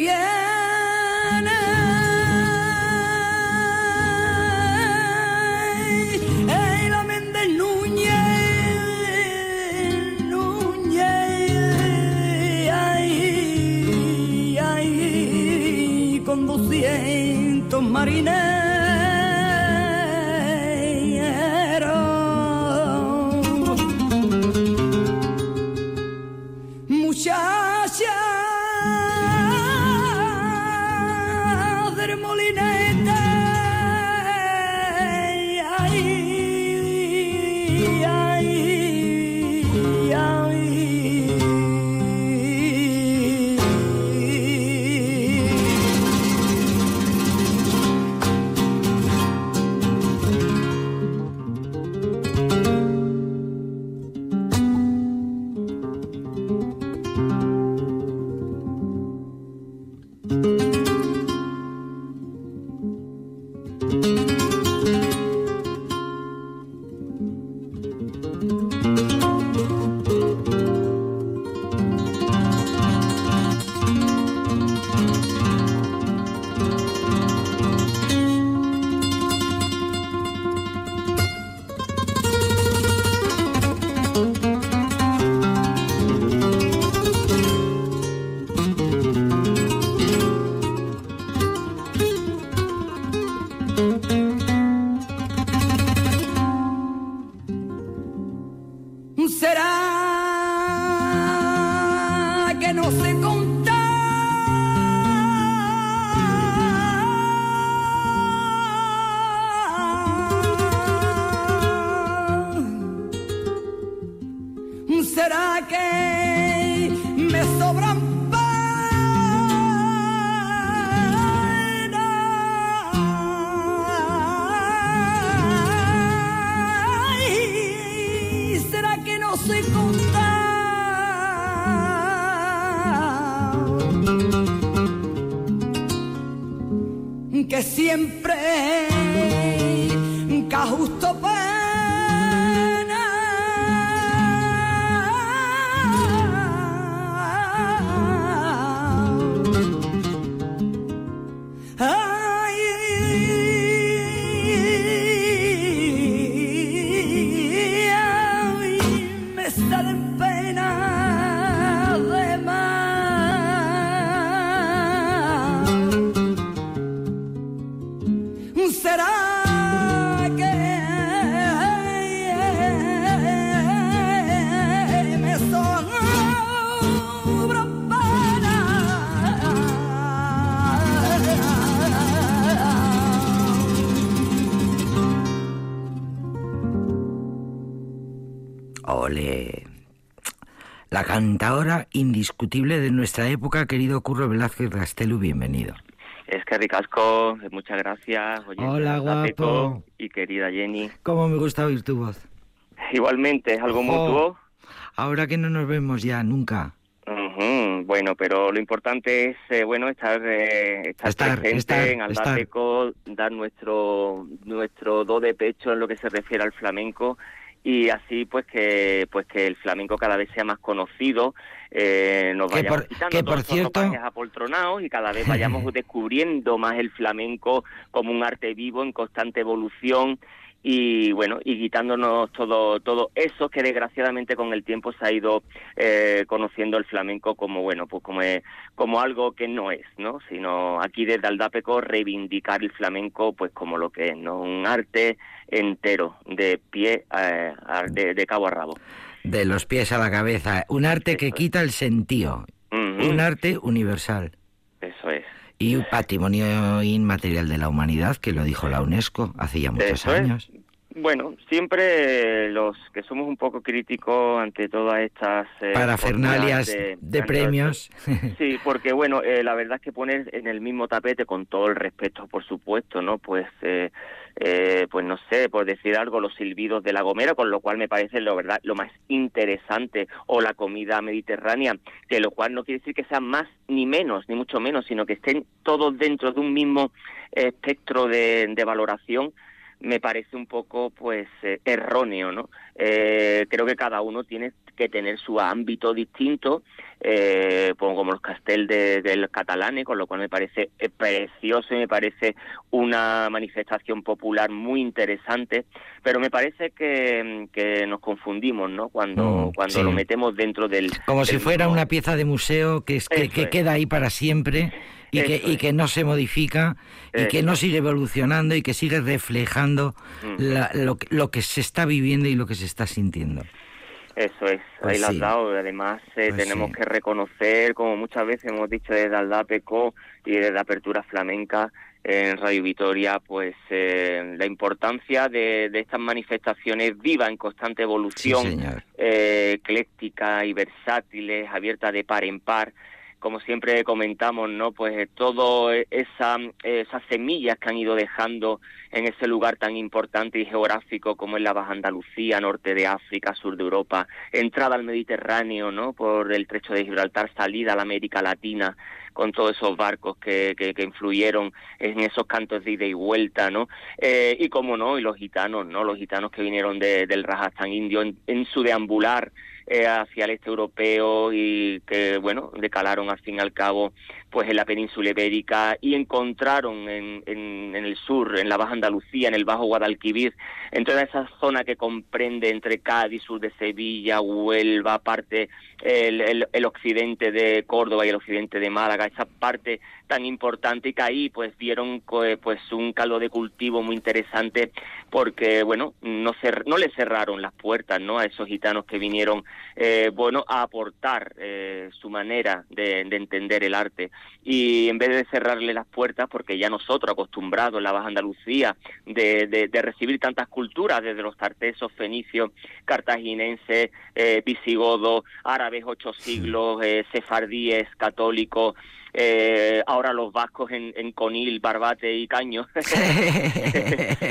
bien. Cantadora indiscutible de nuestra época, querido Curro Velázquez Rastelu, bienvenido. Es que ricasco, muchas gracias. Hola, guapo. Y querida Jenny. ¿Cómo me gusta oír tu voz? Igualmente, es algo mutuo. Ahora que no nos vemos ya, nunca. Bueno, pero lo importante es, eh, bueno, estar, eh, estar, presente en Aldateco, dar nuestro, nuestro do de pecho en lo que se refiere al flamenco y así pues que pues que el flamenco cada vez sea más conocido eh, nos vayamos que por, cierto apoltronados y cada vez vayamos descubriendo más el flamenco como un arte vivo en constante evolución y bueno y quitándonos todo todo eso que desgraciadamente con el tiempo se ha ido eh, conociendo el flamenco como bueno pues como como algo que no es no sino aquí desde Aldapeco reivindicar el flamenco pues como lo que es no un arte entero de pie eh, de, cabo a rabo. De los pies a la cabeza. Un arte que quita el sentido. Un arte universal. Eso es y un patrimonio inmaterial de la humanidad, que lo dijo la UNESCO hace ya muchos años. Bueno, siempre los que somos un poco críticos ante todas estas... Eh, Parafernalias de, de premios. Sí, porque bueno, eh, la verdad es que poner en el mismo tapete, con todo el respeto, por supuesto, ¿no? Pues, eh, eh, pues no sé, por decir algo, los silbidos de la Gomera, con lo cual me parece, la verdad, lo más interesante, o la comida mediterránea, que lo cual no quiere decir que sean más ni menos, ni mucho menos, sino que estén todos dentro de un mismo espectro de, de valoración me parece un poco pues eh, erróneo no eh, creo que cada uno tiene que tener su ámbito distinto eh, como los castells de, del catalane con lo cual me parece eh, precioso y me parece una manifestación popular muy interesante. Pero me parece que, que nos confundimos no cuando mm, cuando lo metemos dentro del como si fuera una pieza de museo que, es, que, que queda ahí para siempre y que, y que no se modifica y que no sigue evolucionando y que sigue reflejando lo, lo, que se está viviendo y lo que se está sintiendo. Eso es, pues ahí lo has dado. Además, eh, pues tenemos que reconocer, como muchas veces hemos dicho desde Aldapeco y desde Apertura Flamenca en Radio Vitoria, pues eh, la importancia de, de, estas manifestaciones vivas en constante evolución, eh, eclécticas y versátiles, abiertas de par en par. Como siempre comentamos, ¿no? Pues todo esa, esas semillas que han ido dejando en ese lugar tan importante y geográfico como es la Baja Andalucía, norte de África, sur de Europa, entrada al Mediterráneo, ¿no? Por el Trecho de Gibraltar, salida a la América Latina, con todos esos barcos que, que, influyeron en esos cantos de ida y vuelta, ¿no? Eh, y como no, y los gitanos, ¿no? Los gitanos que vinieron de, del Rajasthan indio en su deambular eh, hacia el este europeo y que, bueno, decalaron al fin y al cabo pues en la península ibérica y encontraron en, en, el sur, en la Baja Andalucía, en el Bajo Guadalquivir, en toda esa zona que comprende entre Cádiz, sur de Sevilla, Huelva, parte el, el, occidente de Córdoba y el occidente de Málaga, esa parte tan importante y que ahí pues vieron pues un caldo de cultivo muy interesante porque bueno no no le cerraron las puertas no a esos gitanos que vinieron eh, bueno a aportar eh, su manera de entender el arte y en vez de cerrarle las puertas, porque ya nosotros acostumbrados en la Baja Andalucía de, de, recibir tantas culturas, desde los tartesos, fenicios, cartaginenses, eh, visigodos, árabes ocho siglos, eh, sefardíes, católicos, eh, ahora los vascos en, Conil, Barbate y Caño.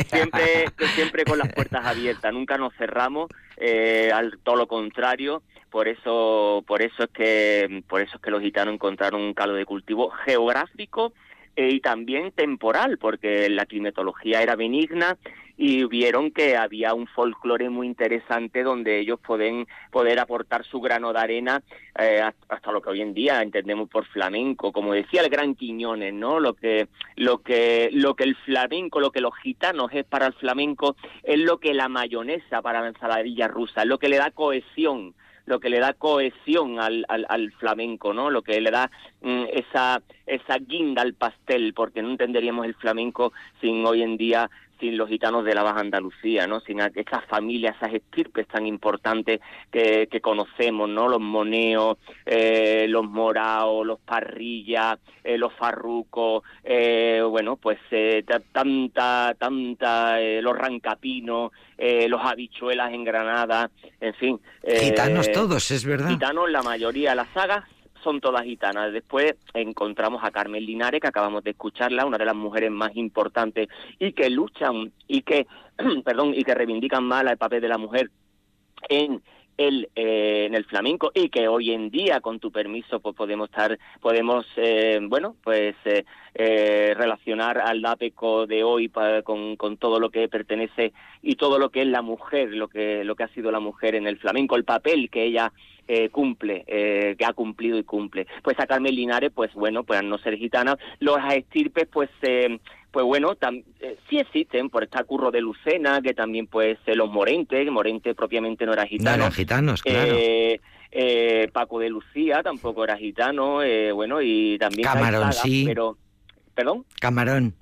siempre, siempre con las puertas abiertas, nunca nos cerramos, eh, al todo lo contrario, por eso, por eso es que, por eso es que los gitanos encontraron un caldo de cultivo geográfico eh, y también temporal, porque la climatología era benigna y vieron que había un folclore muy interesante donde ellos pueden poder aportar su grano de arena eh, hasta lo que hoy en día entendemos por flamenco, como decía el gran Quiñones, ¿no? Lo que lo que lo que el flamenco, lo que los gitanos es para el flamenco es lo que la mayonesa para la ensaladilla rusa, es lo que le da cohesión lo que le da cohesión al, al, flamenco, ¿no? Lo que le da mm, esa, esa guinda al pastel, porque no entenderíamos el flamenco sin hoy en día sin los gitanos de la Baja Andalucía, ¿no? Sin esas familias, esas estirpes tan importantes que, que conocemos, ¿no? Los moneos, eh, los moraos, los parrillas, eh, los farrucos, eh, bueno, pues eh, tanta, tanta, los rancapinos, los habichuelas en Granada, en fin. Gitanos todos, es verdad. Gitanos la mayoría, las sagas son todas gitanas. Después encontramos a Carmen Linares, que acabamos de escucharla, una de las mujeres más importantes y que luchan y que, perdón, y que reivindican mal el papel de la mujer en el, eh, en el flamenco y que hoy en día, con tu permiso, pues podemos estar, podemos, eh, bueno, pues eh, relacionar al DAPECO de hoy con, con, todo lo que pertenece y todo lo que es la mujer, lo que, lo que ha sido la mujer en el flamenco, el papel que ella cumple, que ha cumplido y cumple. Pues a Carmen Linares, pues bueno, pues al no ser gitana, los estirpes, pues pues bueno, eh, sí existen, por estar Curro de Lucena, que también pues los Morentes, que Morente propiamente no era gitano. No eran gitanos, claro. Eh, eh, Paco de Lucía tampoco era gitano, bueno, y también... Camarón, sí. Pero, ¿Perdón? Camarón.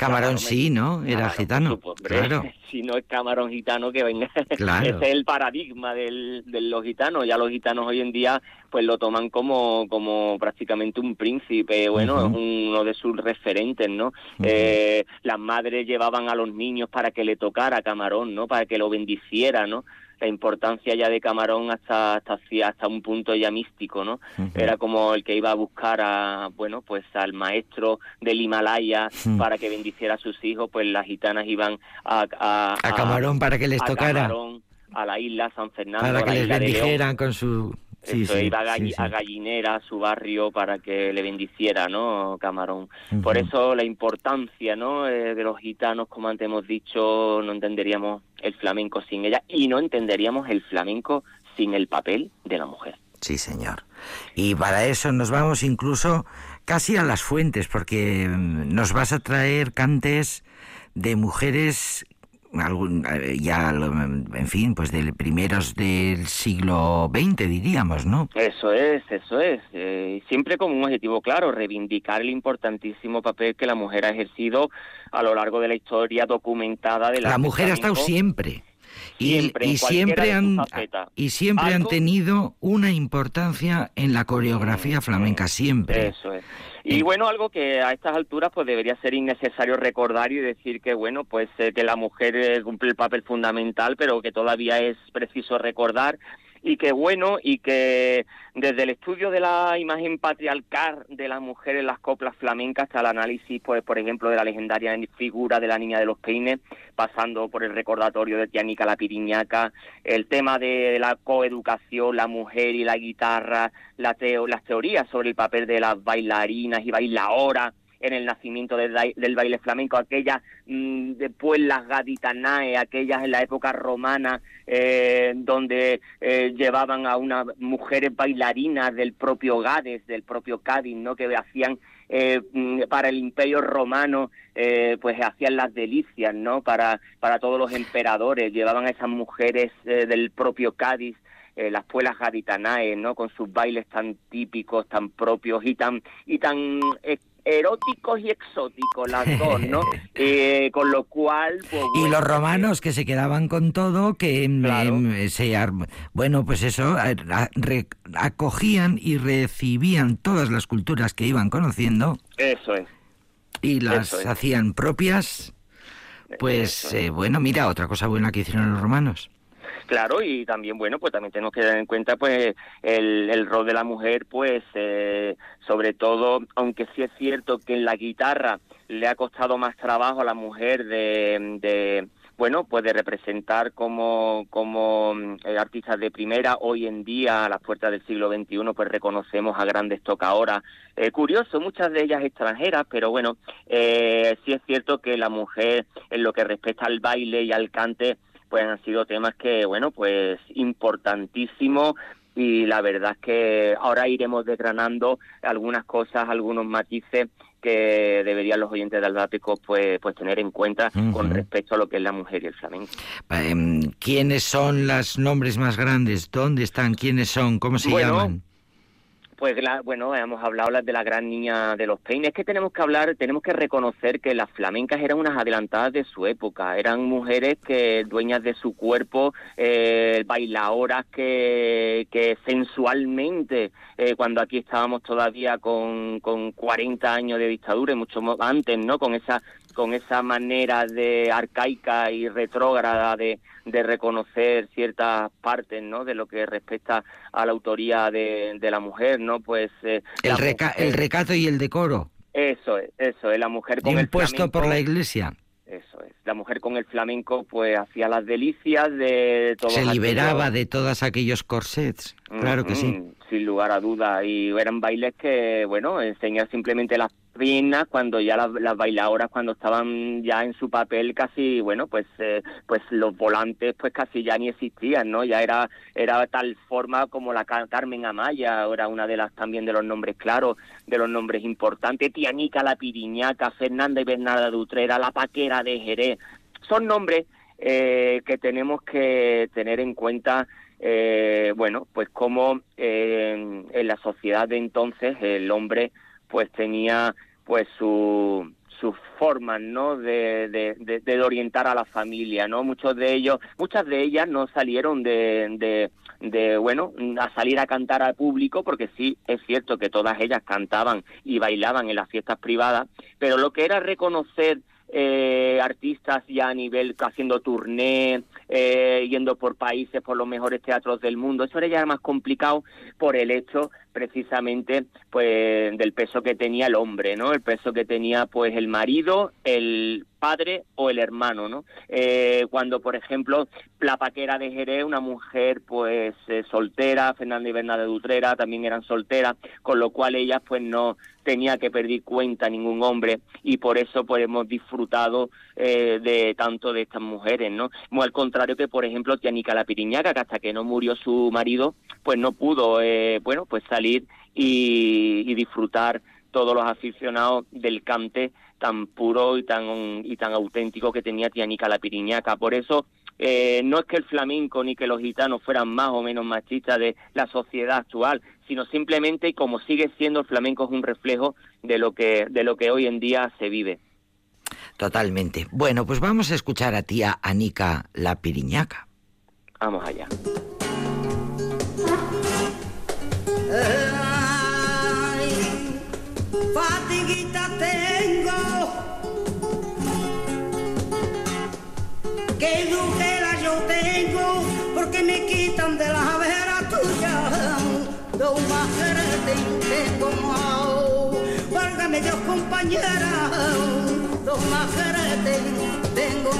Camarón sí, ¿no? Era gitano. claro. Si no es camarón gitano, que venga. Ese es el paradigma del, de los gitanos. Ya los gitanos hoy en día pues lo toman como, como prácticamente un príncipe, bueno, es uno de sus referentes, ¿no? eh, las madres llevaban a los niños para que le tocara camarón, ¿no? Para que lo bendiciera, ¿no? La importancia ya de Camarón hasta hasta, hasta un punto ya místico, ¿no? Era como el que iba a buscar a, bueno, pues al maestro del Himalaya para que bendiciera a sus hijos, pues las gitanas iban a... A, Camarón para que les tocara. Camarón, a la isla San Fernando. Para que les bendijeran con su Sí, iba a, Gallinera, a su barrio, para que le bendiciera, ¿no? Camarón. Por eso la importancia, ¿no? Eh, de los gitanos, como antes hemos dicho, no entenderíamos el flamenco sin ella y no entenderíamos el flamenco sin el papel de la mujer. Sí, señor. Y para eso nos vamos incluso casi a las fuentes, porque mm, nos vas a traer cantes de mujeres algún, eh, ya, en fin, pues de primeros del siglo XX, diríamos, ¿no? Eso es, eso es. Eh, siempre con un objetivo claro, reivindicar el importantísimo papel que la mujer ha ejercido a lo largo de la historia documentada de la... La mujer ha estado siempre. Y, y, siempre han, y siempre han tenido una importancia en la coreografía flamenca, siempre. Eso es. Y bueno, algo que a estas alturas pues debería ser innecesario recordar y decir que bueno, pues eh, que la mujer eh, cumple el papel fundamental, pero que todavía es preciso recordar y que bueno, y que desde el estudio de la imagen patriarcal de la mujer en las coplas flamencas hasta el análisis, pues, por ejemplo, de la legendaria figura de la niña de los peines, pasando por el recordatorio de Tianica la Piriñaca, el tema de la coeducación, la mujer y la guitarra, la las teorías sobre el papel de las bailarinas y bailadoras, en el nacimiento del, baile flamenco, aquellas mm, después las gaditanae, aquellas en la época romana, eh, donde eh, llevaban a unas mujeres bailarinas del propio Gades, del propio Cádiz, ¿no? que hacían eh, mm, para el imperio romano, pues hacían las delicias, ¿no? Para, para todos los emperadores, llevaban a esas mujeres del propio Cádiz las puelas gaditanae, ¿no? Con sus bailes tan típicos, tan propios y tan y tan eróticos y exóticos las dos, ¿no? Eh, con lo cual... Pues, y los romanos que se quedaban con todo, que em, em, se, bueno, pues eso, acogían y recibían todas las culturas que iban conociendo. Eso es. Y las hacían propias. Pues eh, bueno, mira, otra cosa buena que hicieron los romanos. Claro, y también, bueno, pues también tenemos que tener en cuenta, pues, el, el rol de la mujer, pues, eh, sobre todo, aunque sí es cierto que en la guitarra le ha costado más trabajo a la mujer de, de bueno, pues de representar como, como eh, artistas de primera. Hoy en día, a las puertas del siglo XXI, pues reconocemos a grandes tocadoras. Eh, curioso, muchas de ellas extranjeras, pero bueno, eh, sí es cierto que la mujer, en lo que respecta al baile y al cante, pues han sido temas que, bueno, pues importantísimos y la verdad es que ahora iremos desgranando algunas cosas, algunos matices que deberían los oyentes de Aldápico pues, pues tener en cuenta con respecto a lo que es la mujer y el flamenco. Em, ¿Quiénes son los nombres más grandes? ¿Dónde están? ¿Quiénes son? ¿Cómo se llaman? Pues bueno, hemos hablado de la gran niña de los peines. Es que tenemos que hablar, tenemos que reconocer que las flamencas eran unas adelantadas de su época. Eran mujeres que dueñas de su cuerpo, eh, bailadoras que, que sensualmente, eh, cuando aquí estábamos todavía con, con 40 años de dictadura y mucho antes, ¿no? Con esa con esa manera de arcaica y retrógrada de, de reconocer ciertas partes no de lo que respecta a la autoría de, de la mujer no pues eh, el, el recato y el decoro eso es eso es la mujer con impuesto por la iglesia eso es. La mujer con el flamenco pues hacía las delicias de todo. Se liberaba de todos aquellos corsets, claro que sí. Sin lugar a dudas. Y eran bailes que, bueno, enseñar simplemente las piernas cuando ya las, las, bailadoras cuando estaban ya en su papel casi bueno pues eh, pues los volantes pues casi ya ni existían no ya era era tal forma como la Carmen Amaya era una de las también de los nombres claros de los nombres importantes Tianica la Piriñaca Fernanda y Bernarda Dutrera la Paquera de Jerez son nombres eh, que tenemos que tener en cuenta eh, bueno pues como en la sociedad de entonces el hombre pues tenía pues su sus formas no de, de, de, orientar a la familia no muchos de ellos muchas de ellas no salieron de, de, bueno a salir a cantar al público porque sí es cierto que todas ellas cantaban y bailaban en las fiestas privadas pero lo que era reconocer eh, artistas ya a nivel haciendo tourné, eh, yendo por países, por los mejores teatros del mundo. Eso era ya más complicado por el hecho precisamente pues del peso que tenía el hombre, ¿no? El peso que tenía pues el marido, el padre o el hermano, ¿no? Eh, cuando, por ejemplo, la paquera de Jerez, una mujer pues eh, soltera, Fernanda y Bernarda de Dutrera también eran solteras, con lo cual ellas pues no tenía que pedir cuenta ningún hombre y por eso pues hemos disfrutado eh, de tanto de estas mujeres, ¿no? Al contrario que, por ejemplo, Tianica la Piriñaca, que hasta que no murió su marido, pues no pudo, eh, bueno, pues salir y, y disfrutar todos los aficionados del cante tan puro y tan y tan auténtico que tenía Tianica la Piriñaca. Por eso eh, no es que el flamenco ni que los gitanos fueran más o menos machistas de la sociedad actual, sino simplemente como sigue siendo el flamenco es un reflejo de lo que de lo que hoy en día se vive. Totalmente. Bueno, pues vamos a escuchar a tía Anica la Piriñaca. Vamos allá. Me quitan de la vera tuya, dos mujeres tengo, válgame Dios compañera, dos mujeres tengo.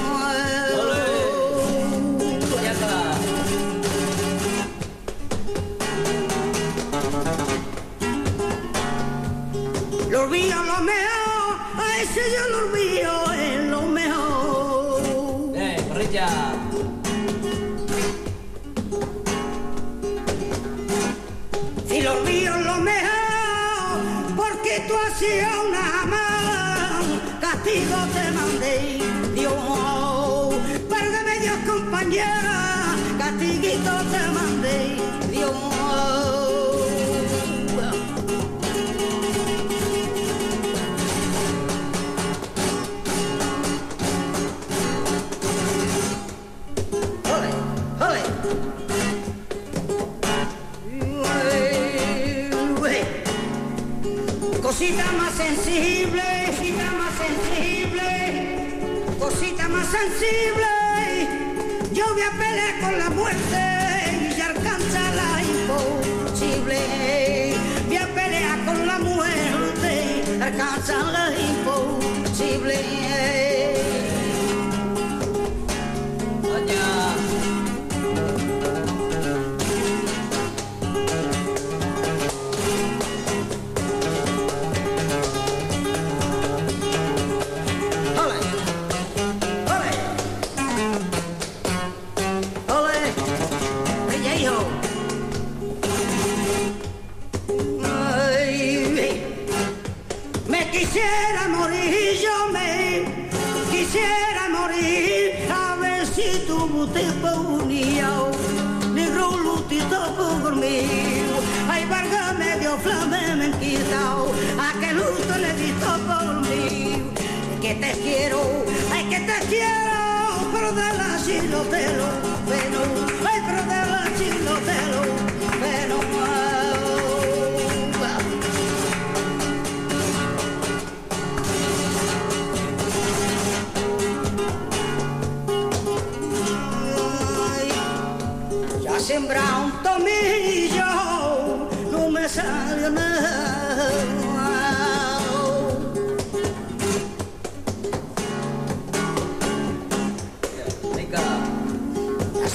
Lo mío, lo mejor, a ese yo lo mío es lo mejor. Eh, Rilla. Castigo te mandé, Dios. Perdeme Dios, compañera, castiguito te mandé, Dios. Cosita más sensible, sensible. Yo voy a pelear con la muerte y alcanza la imposible. Voy a pelear con la muerte, alcanza la imposible. Sembra un tomillo, no me sale nada.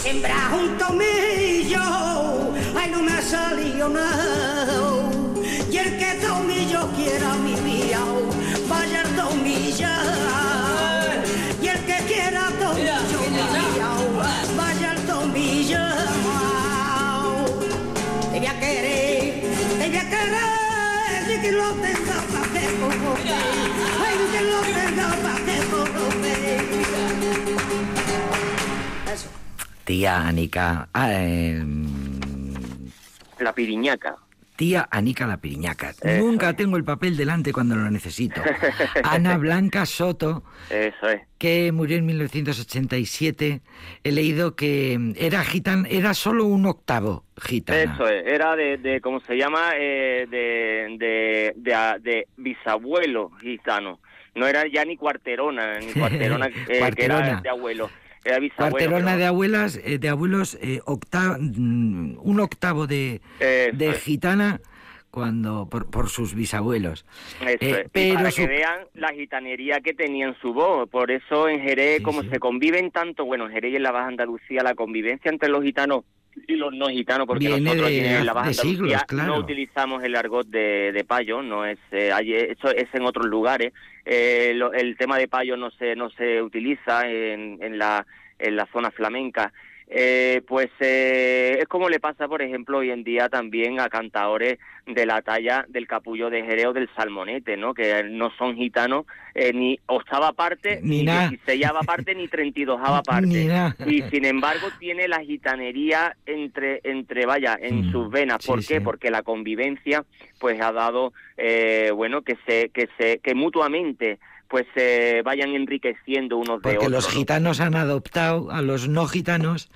Sembrar un tomillo, ay no me ha salido nada. Y el que tomillo quiera mi miau, vaya el tomillo. Y el que quiera tomillo mi miau, vaya el tomillo. Te voy a querer, te voy a querer, y que lo tenga para que ay que lo tenga para que Eso. Tía Anica. ah, eh, La piriñaca. Tía Anica la Piriñaca. Eso Nunca es. tengo el papel delante cuando lo necesito. Ana Blanca Soto, Eso es. que murió en 1987. He leído que era gitan, era solo un octavo gitana. Eso es, era de, de ¿cómo se llama? Eh, de, de, de, de bisabuelo gitano. No era ya ni cuarterona, ni cuarterona, eh, que Cuarterona. era de abuelo. Era pero- de abuelas, eh, de abuelos, eh, octa- mm, un octavo de, gitana cuando por, por sus bisabuelos. Eso Eh. Y pero para su- que vean la gitanería que tenía en su voz. Por eso en Jerez, Sí, como sí. se conviven tanto, bueno, en Jerez y en la Baja Andalucía, la convivencia entre los gitanos y los no gitanos, porque Viene nosotros de- en la Baja siglos, claro. no utilizamos el argot de, de payo, no es, eh, hay- eso es en otros lugares. Eh, lo- el tema de payo no se, no se utiliza en, en la, en la zona flamenca. Eh, pues eh, es como le pasa, por ejemplo, hoy en día también a cantadores de la talla del capullo de Jerez o del salmonete, ¿no? Que no son gitanos eh, ni octava parte, Ni ni. 16 parte, ni 32 parte. Ni nada. Y sin embargo tiene la gitanería entre, entre vaya, en Mm, sus venas. sí, ¿Por qué? sí. Porque la convivencia pues ha dado, eh, bueno, que se, que se, que mutuamente pues se vayan enriqueciendo unos de Porque otros. los ¿no? gitanos han adoptado a los no gitanos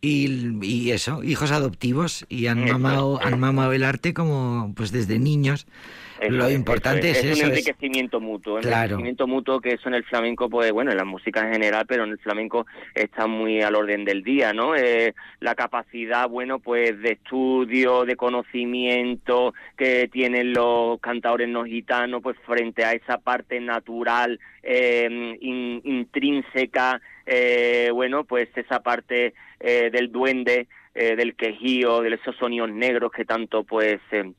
y, y eso, hijos adoptivos, y han mamado, han mamado el arte como pues desde niños. Eso Lo importante eso es, es, eso. un es- enriquecimiento mutuo, un Claro. enriquecimiento mutuo que eso en el flamenco, pues bueno, en la música en general, pero en el flamenco está muy al orden del día, ¿no? Eh, la capacidad, bueno, pues de estudio, de conocimiento que tienen los cantadores no gitanos, pues frente a esa parte natural, eh, in- intrínseca, eh, bueno, pues esa parte eh, del duende, eh, del quejío, de esos sonidos negros que tanto, pues... eh,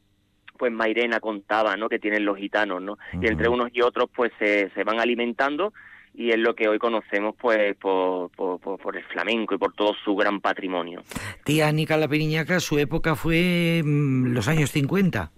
pues Mairena contaba, ¿no? Que tienen los gitanos, ¿no? Y entre unos y otros, pues se, se van alimentando y es lo que hoy conocemos, pues, por, por, por- por el flamenco y por todo su gran patrimonio. Tía Anica la Piriñaca, su época fue mm, los años 50.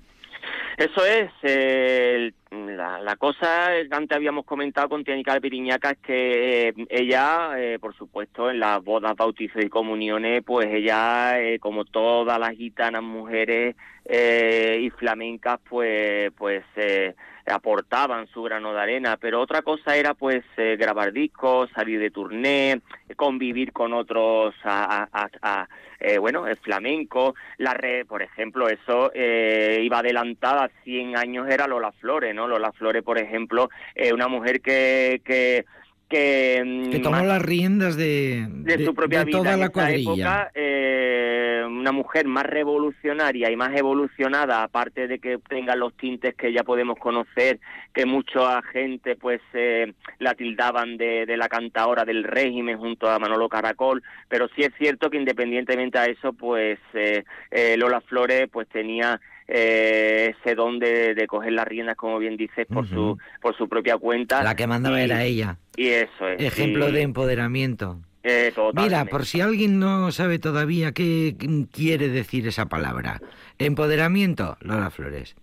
Eso es, eh, la, la cosa que antes habíamos comentado con Tianica Piriñaca es que eh, ella, eh, por supuesto, en las bodas, bautizos y comuniones, pues ella, eh, como todas las gitanas mujeres eh, y flamencas, pues, pues eh, aportaban su grano de arena, pero otra cosa era pues eh, grabar discos, salir de turné, convivir con otros, a, a- eh, bueno, el flamenco, la red, por ejemplo, eso eh, iba adelantada 100 años era Lola Flores, ¿no? Lola Flores, por ejemplo, eh, una mujer que que que, mm, Que tomó las riendas de, de, su propia de vida toda en la cuadrilla. época, eh, una mujer más revolucionaria y más evolucionada, aparte de que tenga los tintes que ya podemos conocer, que mucha gente pues eh, la tildaban de, de la cantadora del régimen junto a Manolo Caracol, pero sí es cierto que independientemente a eso, pues eh, eh, Lola Flores pues tenía eh, ese don de, de coger las riendas, como bien dices, por su por su propia cuenta. La que mandaba y- era ella. Y eso es. Ejemplo y- de empoderamiento. eh, Mira, por si alguien no sabe todavía qué quiere decir esa palabra. Empoderamiento, Lola Flores.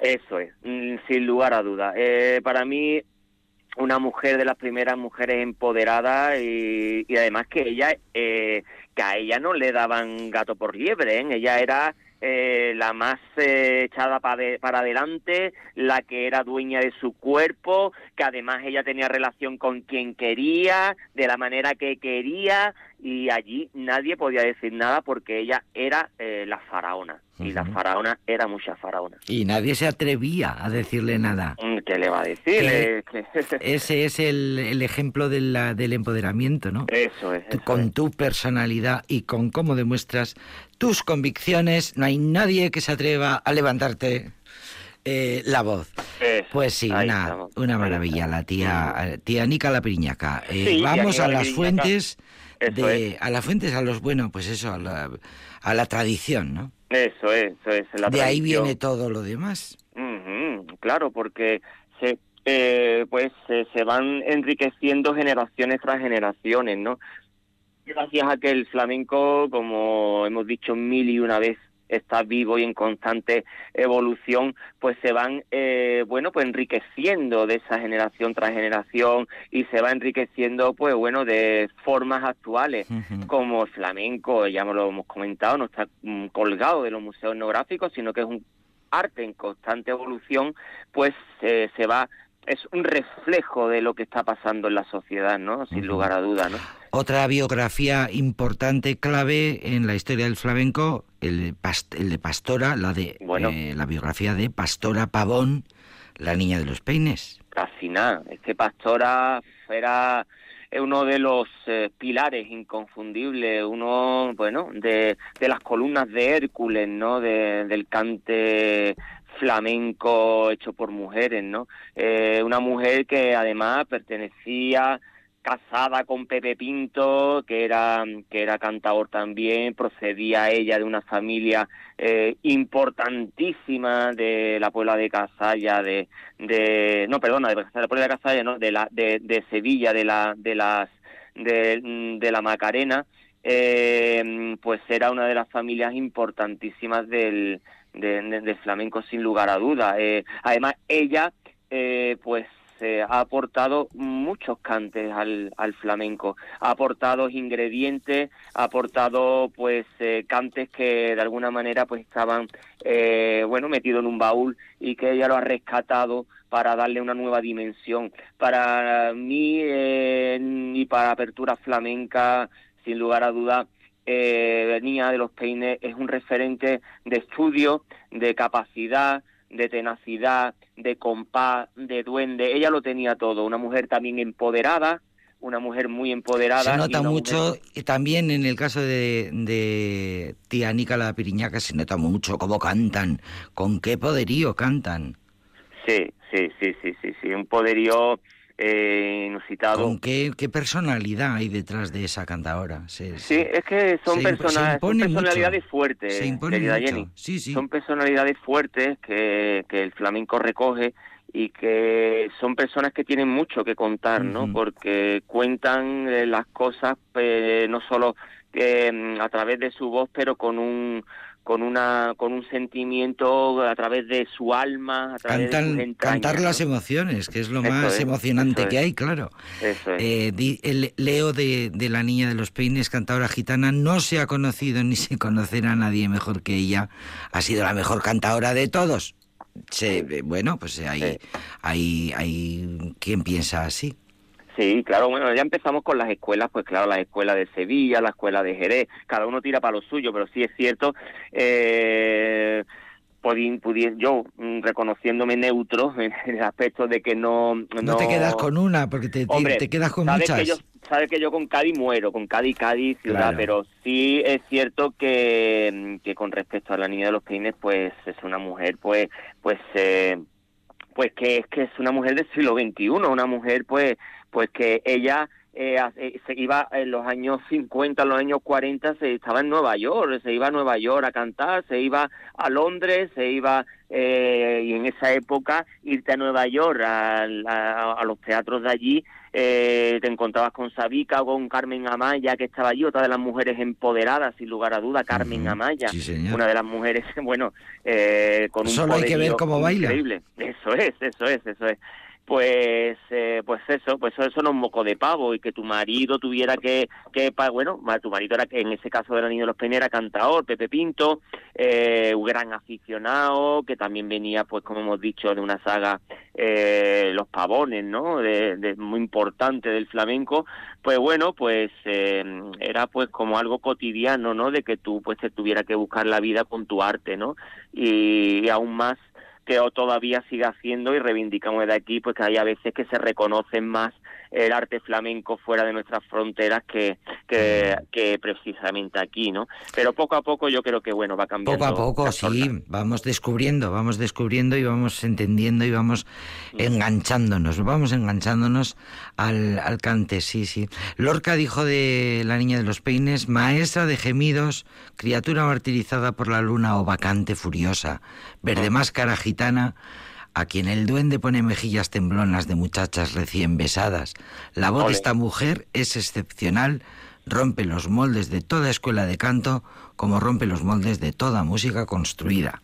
Eso es, mm, sin lugar a dudas. Eh, para mí, una mujer de las primeras mujeres empoderadas y, y además que ella, eh, que a ella no le daban gato por liebre, ¿eh? ella era eh, la más eh, echada pa de- para adelante, la que era dueña de su cuerpo, que además ella tenía relación con quien quería, de la manera que quería, y allí nadie podía decir nada porque ella era eh, la faraona, y la faraona era mucha faraona. Y nadie se atrevía a decirle nada. Mm, ¿Qué le va a decir? Eh, Ese es el, el ejemplo de la- del empoderamiento, ¿no? Eso es. Eso con es. tu personalidad y con cómo demuestras tus convicciones, no hay nadie que se atreva a levantarte eh, la voz. pues sí, una, una maravilla, la tía, tía Nica la Piriñaca. Eh, vamos a las fuentes, de, a las fuentes, a los, bueno, pues eso, a la, a la tradición, ¿no? Eso es, eso es. La de ahí viene todo lo demás. claro, porque se, eh, pues se van enriqueciendo generaciones tras generaciones, ¿no? Gracias a que el flamenco, como hemos dicho mil y una vez, está vivo y en constante evolución, pues se van, eh, bueno, pues enriqueciendo de esa generación tras generación y se va enriqueciendo, pues bueno, de formas actuales, como el flamenco, ya lo hemos comentado, no está mm, colgado de los museos etnográficos, sino que es un arte en constante evolución, pues eh, se va es un reflejo de lo que está pasando en la sociedad, ¿no? Sin lugar a duda, ¿no? Otra biografía importante, clave en la historia del flamenco, el, el de Pastora, la de eh, la biografía de Pastora Pavón, la niña de los peines. Casi nada. Este Pastora era uno de los eh, pilares inconfundibles, uno, bueno, de, de las columnas de Hércules, ¿no? del cante flamenco hecho por mujeres, ¿no? Eh, una mujer que además pertenecía casada con Pepe Pinto, que era, que era cantador también, procedía ella de una familia eh, importantísima de la Puebla de Casalla, de, de no, perdona, de la Puebla de Casalla, no, de la, de, de Sevilla, de la, de las, de, de la Macarena, eh, pues era una de las familias importantísimas del, de, flamenco sin lugar a duda. Eh, además, ella, eh, pues ha aportado muchos cantes al, al, flamenco, ha aportado ingredientes, ha aportado pues eh, cantes que de alguna manera pues estaban eh, bueno metidos en un baúl y que ella lo ha rescatado para darle una nueva dimensión. Para mí eh, y para Apertura Flamenca, sin lugar a duda, eh, Niña de los Peines es un referente de estudio, de capacidad, de tenacidad, de compás, de duende. Ella lo tenía todo. Una mujer también empoderada, una mujer muy empoderada. Se nota mucho, y también en el caso de, de tía la Piriñaca, se nota mucho cómo cantan, con qué poderío cantan. Sí, sí, sí, sí, sí, sí, un poderío eh, inusitado. ¿Con qué, personalidad hay detrás de esa cantadora? sí, es que son, personalidades fuertes, Sí, sí. Son personalidades fuertes que, que el flamenco recoge y que son personas que tienen mucho que contar, ¿no? Porque cuentan eh, las cosas eh, no solo mm, a través de su voz, pero con un con una con un sentimiento a través de su alma, a través de cantar las emociones, que es lo más emocionante que hay, claro. Eh, el Leo de, de, la niña de los peines, cantadora gitana, no se ha conocido ni se conocerá a nadie mejor que ella. Ha sido la mejor cantadora de todos. Se, bueno, pues hay, hay, hay quien piensa así. Sí, claro, bueno, ya empezamos con las escuelas, pues claro, la escuela de Sevilla, la escuela de Jerez, cada uno tira para lo suyo, pero sí es cierto, eh, yo mm, reconociéndome neutro en el aspecto de que no... No, te quedas con una, porque te, te, quedas con sabes muchas. Que yo, sabes que yo con Cádiz muero, con Cádiz, Cádiz, ciudad, pero sí es cierto que, mm, que con respecto a la niña de los peines, pues es una mujer, pues, pues... Eh, pues que es que es una mujer del siglo XXI, una mujer pues pues que ella eh, eh, se iba en los años 50, en los años 40, se estaba en Nueva York, se iba a Nueva York a cantar, se iba a Londres, se iba, eh, y en esa época irte a Nueva York, a, los teatros de allí, te encontrabas con Sabica o con Carmen Amaya, que estaba allí, otra de las mujeres empoderadas, sin lugar a duda, Carmen Amaya, una de las mujeres, bueno, con un Solo hay que ver cómo baila. Increíble. Eso es, eso es, eso es pues eh, pues eso pues eso no es moco de pavo y que tu marido tuviera que que bueno tu marido era que en ese caso de la niña de los Peines era cantador Pepe Pinto eh, un gran aficionado que también venía pues como hemos dicho de una saga eh, los pavones no de, muy importante del flamenco. Pues bueno pues eh, era pues como algo cotidiano no de que tú pues te tuviera que buscar la vida con tu arte no y aún más que todavía sigue haciendo y reivindicamos de aquí pues que hay a veces que se reconocen más el arte flamenco fuera de nuestras fronteras que, que, que, precisamente aquí, ¿no? Pero poco a poco yo creo que, bueno, va cambiando. Poco a poco, sí, vamos descubriendo, vamos descubriendo y vamos entendiendo y vamos mm. enganchándonos, vamos enganchándonos al, al cante, sí, sí. Lorca dijo de la niña de los peines, maestra de gemidos, criatura martirizada por la luna o vacante furiosa, verde mm. máscara gitana, a quien el duende pone mejillas temblonas de muchachas recién besadas. La voz de esta mujer es excepcional, rompe los moldes de toda escuela de canto, como rompe los moldes de toda música construida.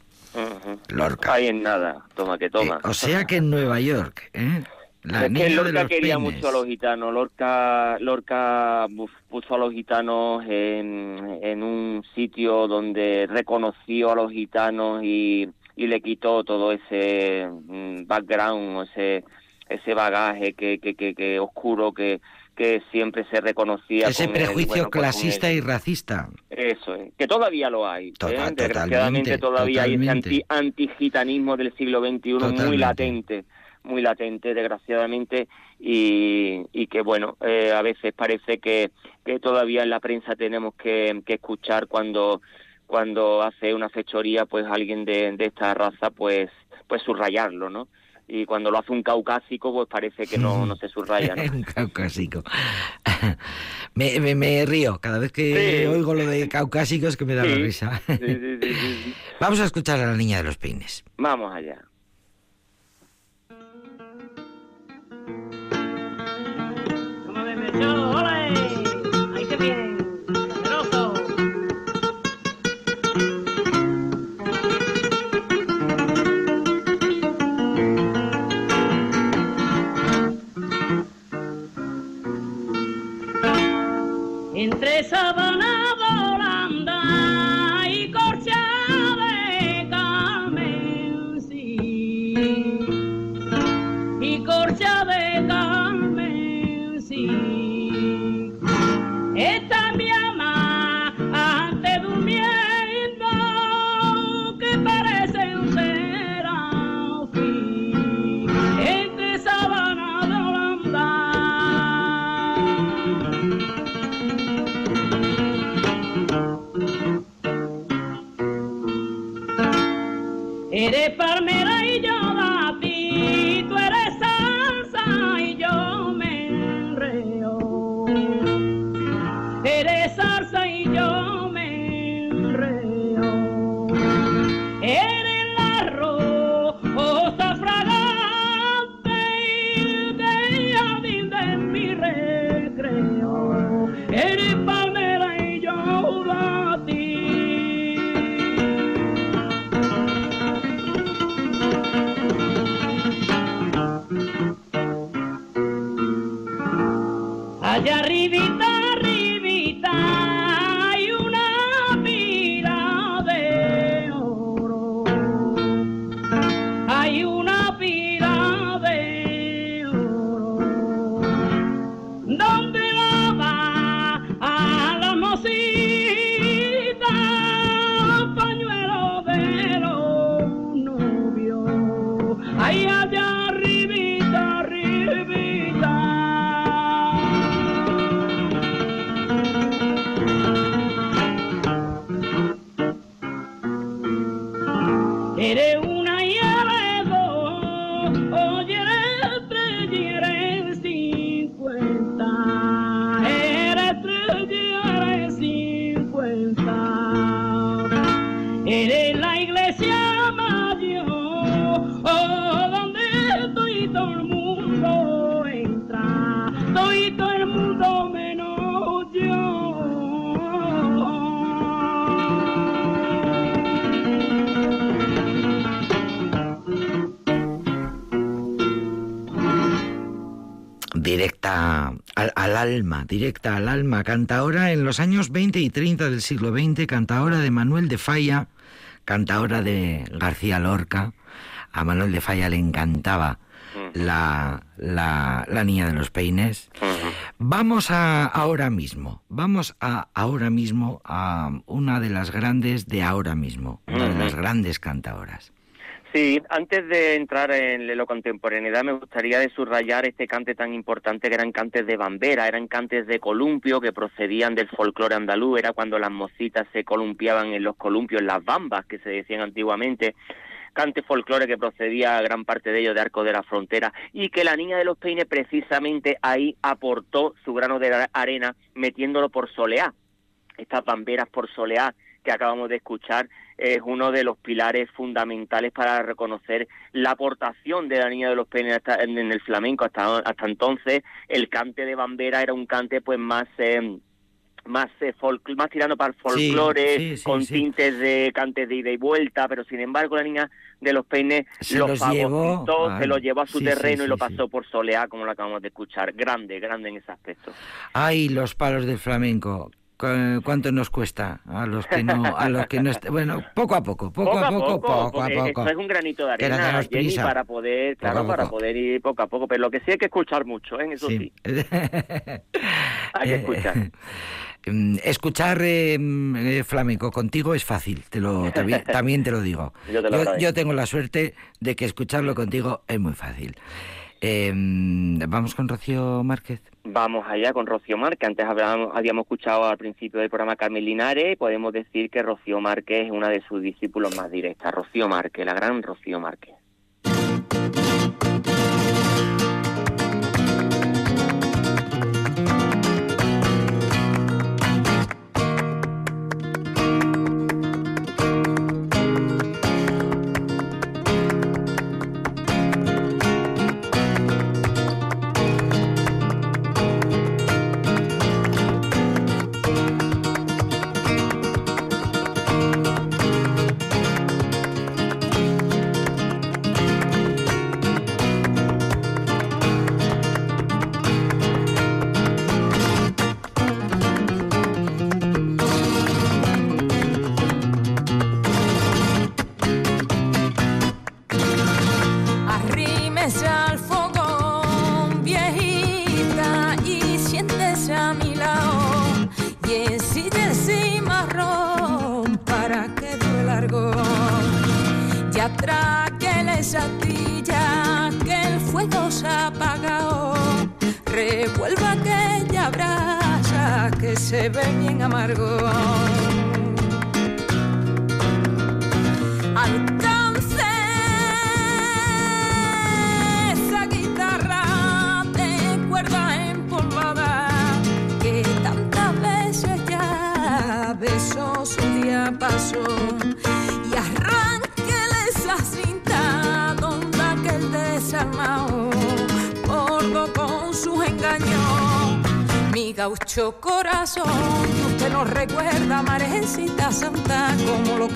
Lorca. Hay en nada, toma que toma. Eh, o sea que en Nueva York, ¿eh? La es que Lorca quería mucho a los gitanos. Lorca, Lorca puso a los gitanos en, en un sitio donde reconoció a los gitanos y y le quitó todo ese mm, background, ese ese bagaje que, que, que, oscuro que, que siempre se reconocía. Ese prejuicio pues clasista y racista. Eso es, que todavía lo hay. ¿eh? Desgraciadamente todavía hay ese anti, antigitanismo del siglo XXI muy latente, muy latente, desgraciadamente, y, y que bueno, eh, a veces parece que, que todavía en la prensa tenemos que, que escuchar cuando cuando hace una fechoría pues alguien de, de esta raza pues pues subrayarlo no y cuando lo hace un caucásico pues parece que no, no se subraya ¿no? un caucásico. Me, me, río. Cada vez que oigo lo de caucásicos que me da la risa. Vamos a escuchar a la niña de los peines. Vamos allá Hey, hey. Al, al, alma, directa al alma. Cantaora en los años 20 y 30 del siglo XX, cantaora de Manuel de Falla, cantaora de García Lorca. A Manuel de Falla le encantaba la, la, la niña de los peines. Vamos a ahora mismo, vamos a ahora mismo a una de las grandes de ahora mismo, una de las grandes cantaoras. Sí, antes de entrar en la contemporaneidad me gustaría de subrayar este cante tan importante que eran cantes de bambera, eran cantes de columpio que procedían del folclore andaluz, era cuando las mocitas se columpiaban en los columpios, las bambas que se decían antiguamente, cante folclore que procedía gran parte de ellos de Arco de la Frontera y que la Niña de los Peines precisamente ahí aportó su grano de arena metiéndolo por soleá, estas bamberas por soleá que acabamos de escuchar es uno de los pilares fundamentales para reconocer la aportación de la Niña de los Peines en el flamenco. Hasta, hasta entonces el cante de bambera era un cante pues más eh, más eh, más tirando para el folclore con tintes de cantes de ida y vuelta pero sin embargo la niña de los peines se lo llevó se lo llevó a su terreno y lo pasó por soleá como lo acabamos de escuchar. Grande grande en ese aspecto. Ay los palos del flamenco ¿Cuánto nos cuesta a los que no, a los que no bueno, poco a poco, poco, a poco, poco, a poco. es un granito de arena, Jenny, para poder, claro, para poder ir poco a poco, pero lo que sí hay que escuchar mucho, ¿eh? eso sí. hay que escuchar. Mm, escuchar eh, eh, flamenco contigo es fácil, te lo, también, te lo digo. yo, tengo la suerte de que escucharlo contigo es muy fácil. Em, ¿Vamos con Rocío Márquez? Vamos allá con Rocío Márquez. Antes habíamos, habíamos escuchado al principio del programa Carmen Linares y podemos decir que Rocío Márquez es una de sus discípulos más directas. Rocío Márquez, la gran Rocío Márquez.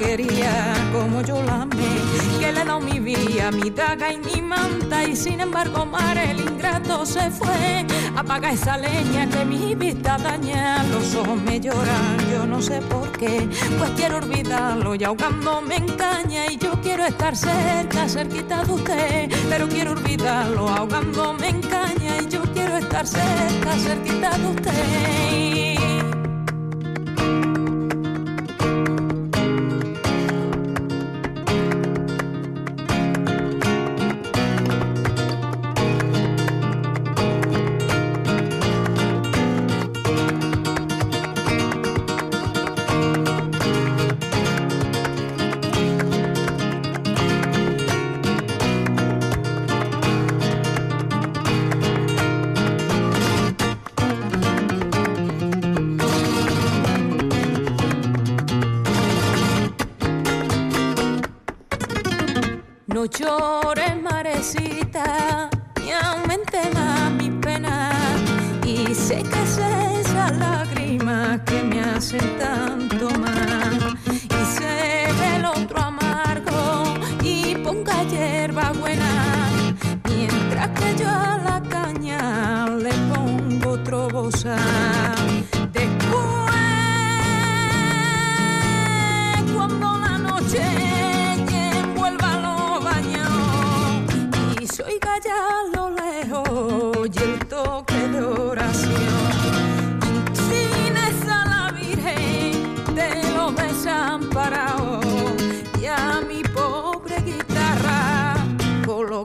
Quería, como yo la amé, que le da mi vida, mi daga y mi manta, y sin embargo, mar el ingrato se fue, apaga esa leña que mi vista daña, los ojos me lloran, yo no sé por qué, pues quiero olvidarlo y ahogándome en caña, y yo quiero estar cerca, cerquita de usted, pero quiero olvidarlo ahogándome en caña, y yo quiero estar cerca, cerquita de usted. Llores, marecita,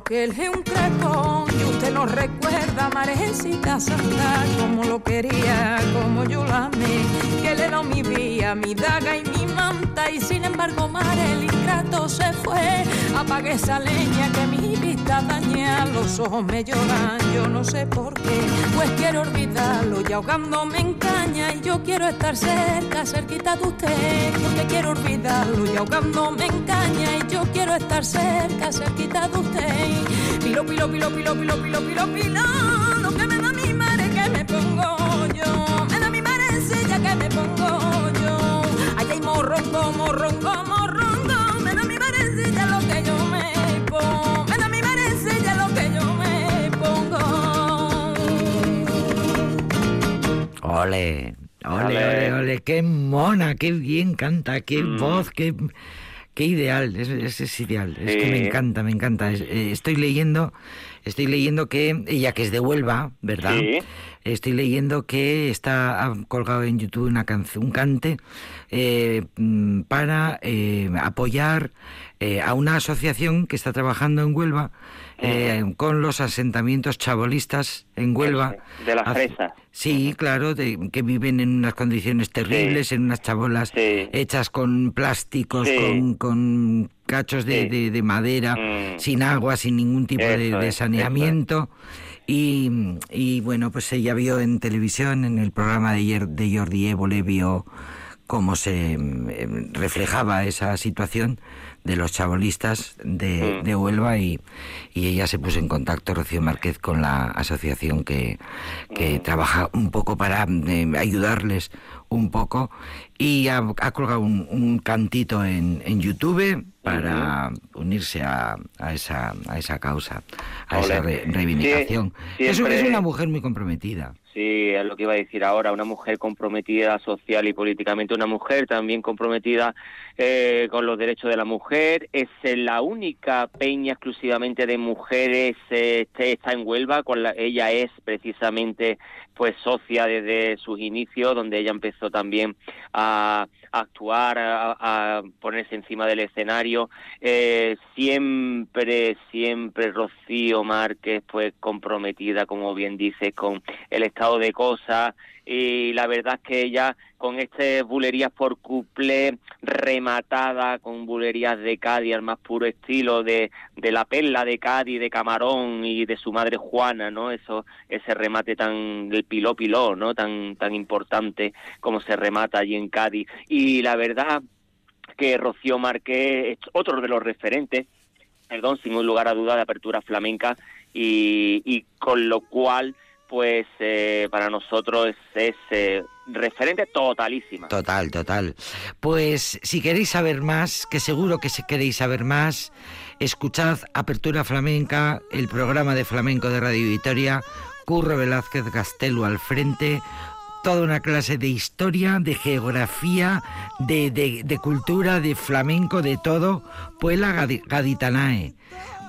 que él es un crepón y usted no recuerda Marecita Santa como lo quería, como yo la amé, que le dio mi vía, mi daga y mi manta y sin embargo mar el ingrato se fue, apague esa leña que mi vista daña, los ojos me lloran, yo no sé por qué, pues quiero olvidarlo y ahogándome en caña y yo quiero estar cerca, cerquita de usted, porque quiero olvidarlo y ahogándome en caña y yo quiero estar cerca, cerquita de usted. Pilo, pilo, pilo, pilo, pilo, pilo, pilo, pilo, lo que me da mi madre que me pongo yo, me da mi madre ya que me pongo yo. Allá hay morrongo, morrongo, morrongo, me da mi madre ya lo que yo me pongo, me da mi madre ya lo que yo me pongo. Ole. Ole, ole, ole, qué mona, qué bien canta, qué mm. voz, qué, qué ideal, es, es, ideal, es que me encanta, me encanta. Eh, estoy leyendo, estoy leyendo que ella que es de Huelva, ¿verdad? Estoy leyendo que está colgado en YouTube una canción, un cante eh, mm, para eh, apoyar a una asociación que está trabajando en Huelva eh, con los asentamientos chabolistas en Huelva. De las fresas. Sí, claro, de, que viven en unas condiciones terribles, en unas chabolas hechas con plásticos, con, cachos de, madera, mm. sin agua, sin ningún tipo de, saneamiento. Y, bueno, pues ella vio en televisión, en el programa de, de Jordi Évole, vio cómo se em, reflejaba esa situación de los chabolistas de, mm. de Huelva y, y, ella se puso en contacto, Rocío Márquez, con la asociación que, que mm. trabaja un poco para em, ayudarles un poco y ha, colgado un, cantito en, en YouTube para unirse a, a, esa, a esa causa, a esa reivindicación. es una mujer muy comprometida. Sí, es lo que iba a decir ahora, una mujer comprometida social y políticamente, una mujer también comprometida eh, con los derechos de la mujer, es la única peña exclusivamente de mujeres, eh, este, está en Huelva, con la, ella es precisamente pues socia desde sus inicios, donde ella empezó también a, actuar, a, ponerse encima del escenario. Eh, siempre, siempre Rocío Márquez, pues comprometida, como bien dice, con el estado de cosas. Y la verdad es que ella con estas bulerías por cuplé rematada con bulerías de Cádiz al más puro estilo de, de la perla de Cádiz, de Camarón y de su madre Juana, ¿no? Eso, ese remate tan del piló piló, ¿no? Tan, tan importante como se remata allí en Cádiz. Y la verdad que Rocío Márquez es otro de los referentes, perdón, sin lugar a duda de apertura flamenca y con lo cual pues eh, para nosotros es, eh, referente totalísima. Total, total. Pues si queréis saber más, que seguro que si queréis saber más, escuchad Apertura Flamenca, el programa de flamenco de Radio Vitoria, Curro Velázquez Castelo al frente, toda una clase de historia, de geografía, de, cultura, de flamenco, de todo, Puela Gaditanae.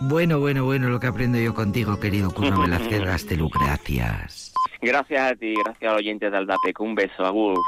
Bueno, bueno, bueno, lo que aprendo yo contigo, querido Curro Velázquez Castelo, gracias. Gracias a ti, gracias al oyente de Aldapeco. Un beso, Agur.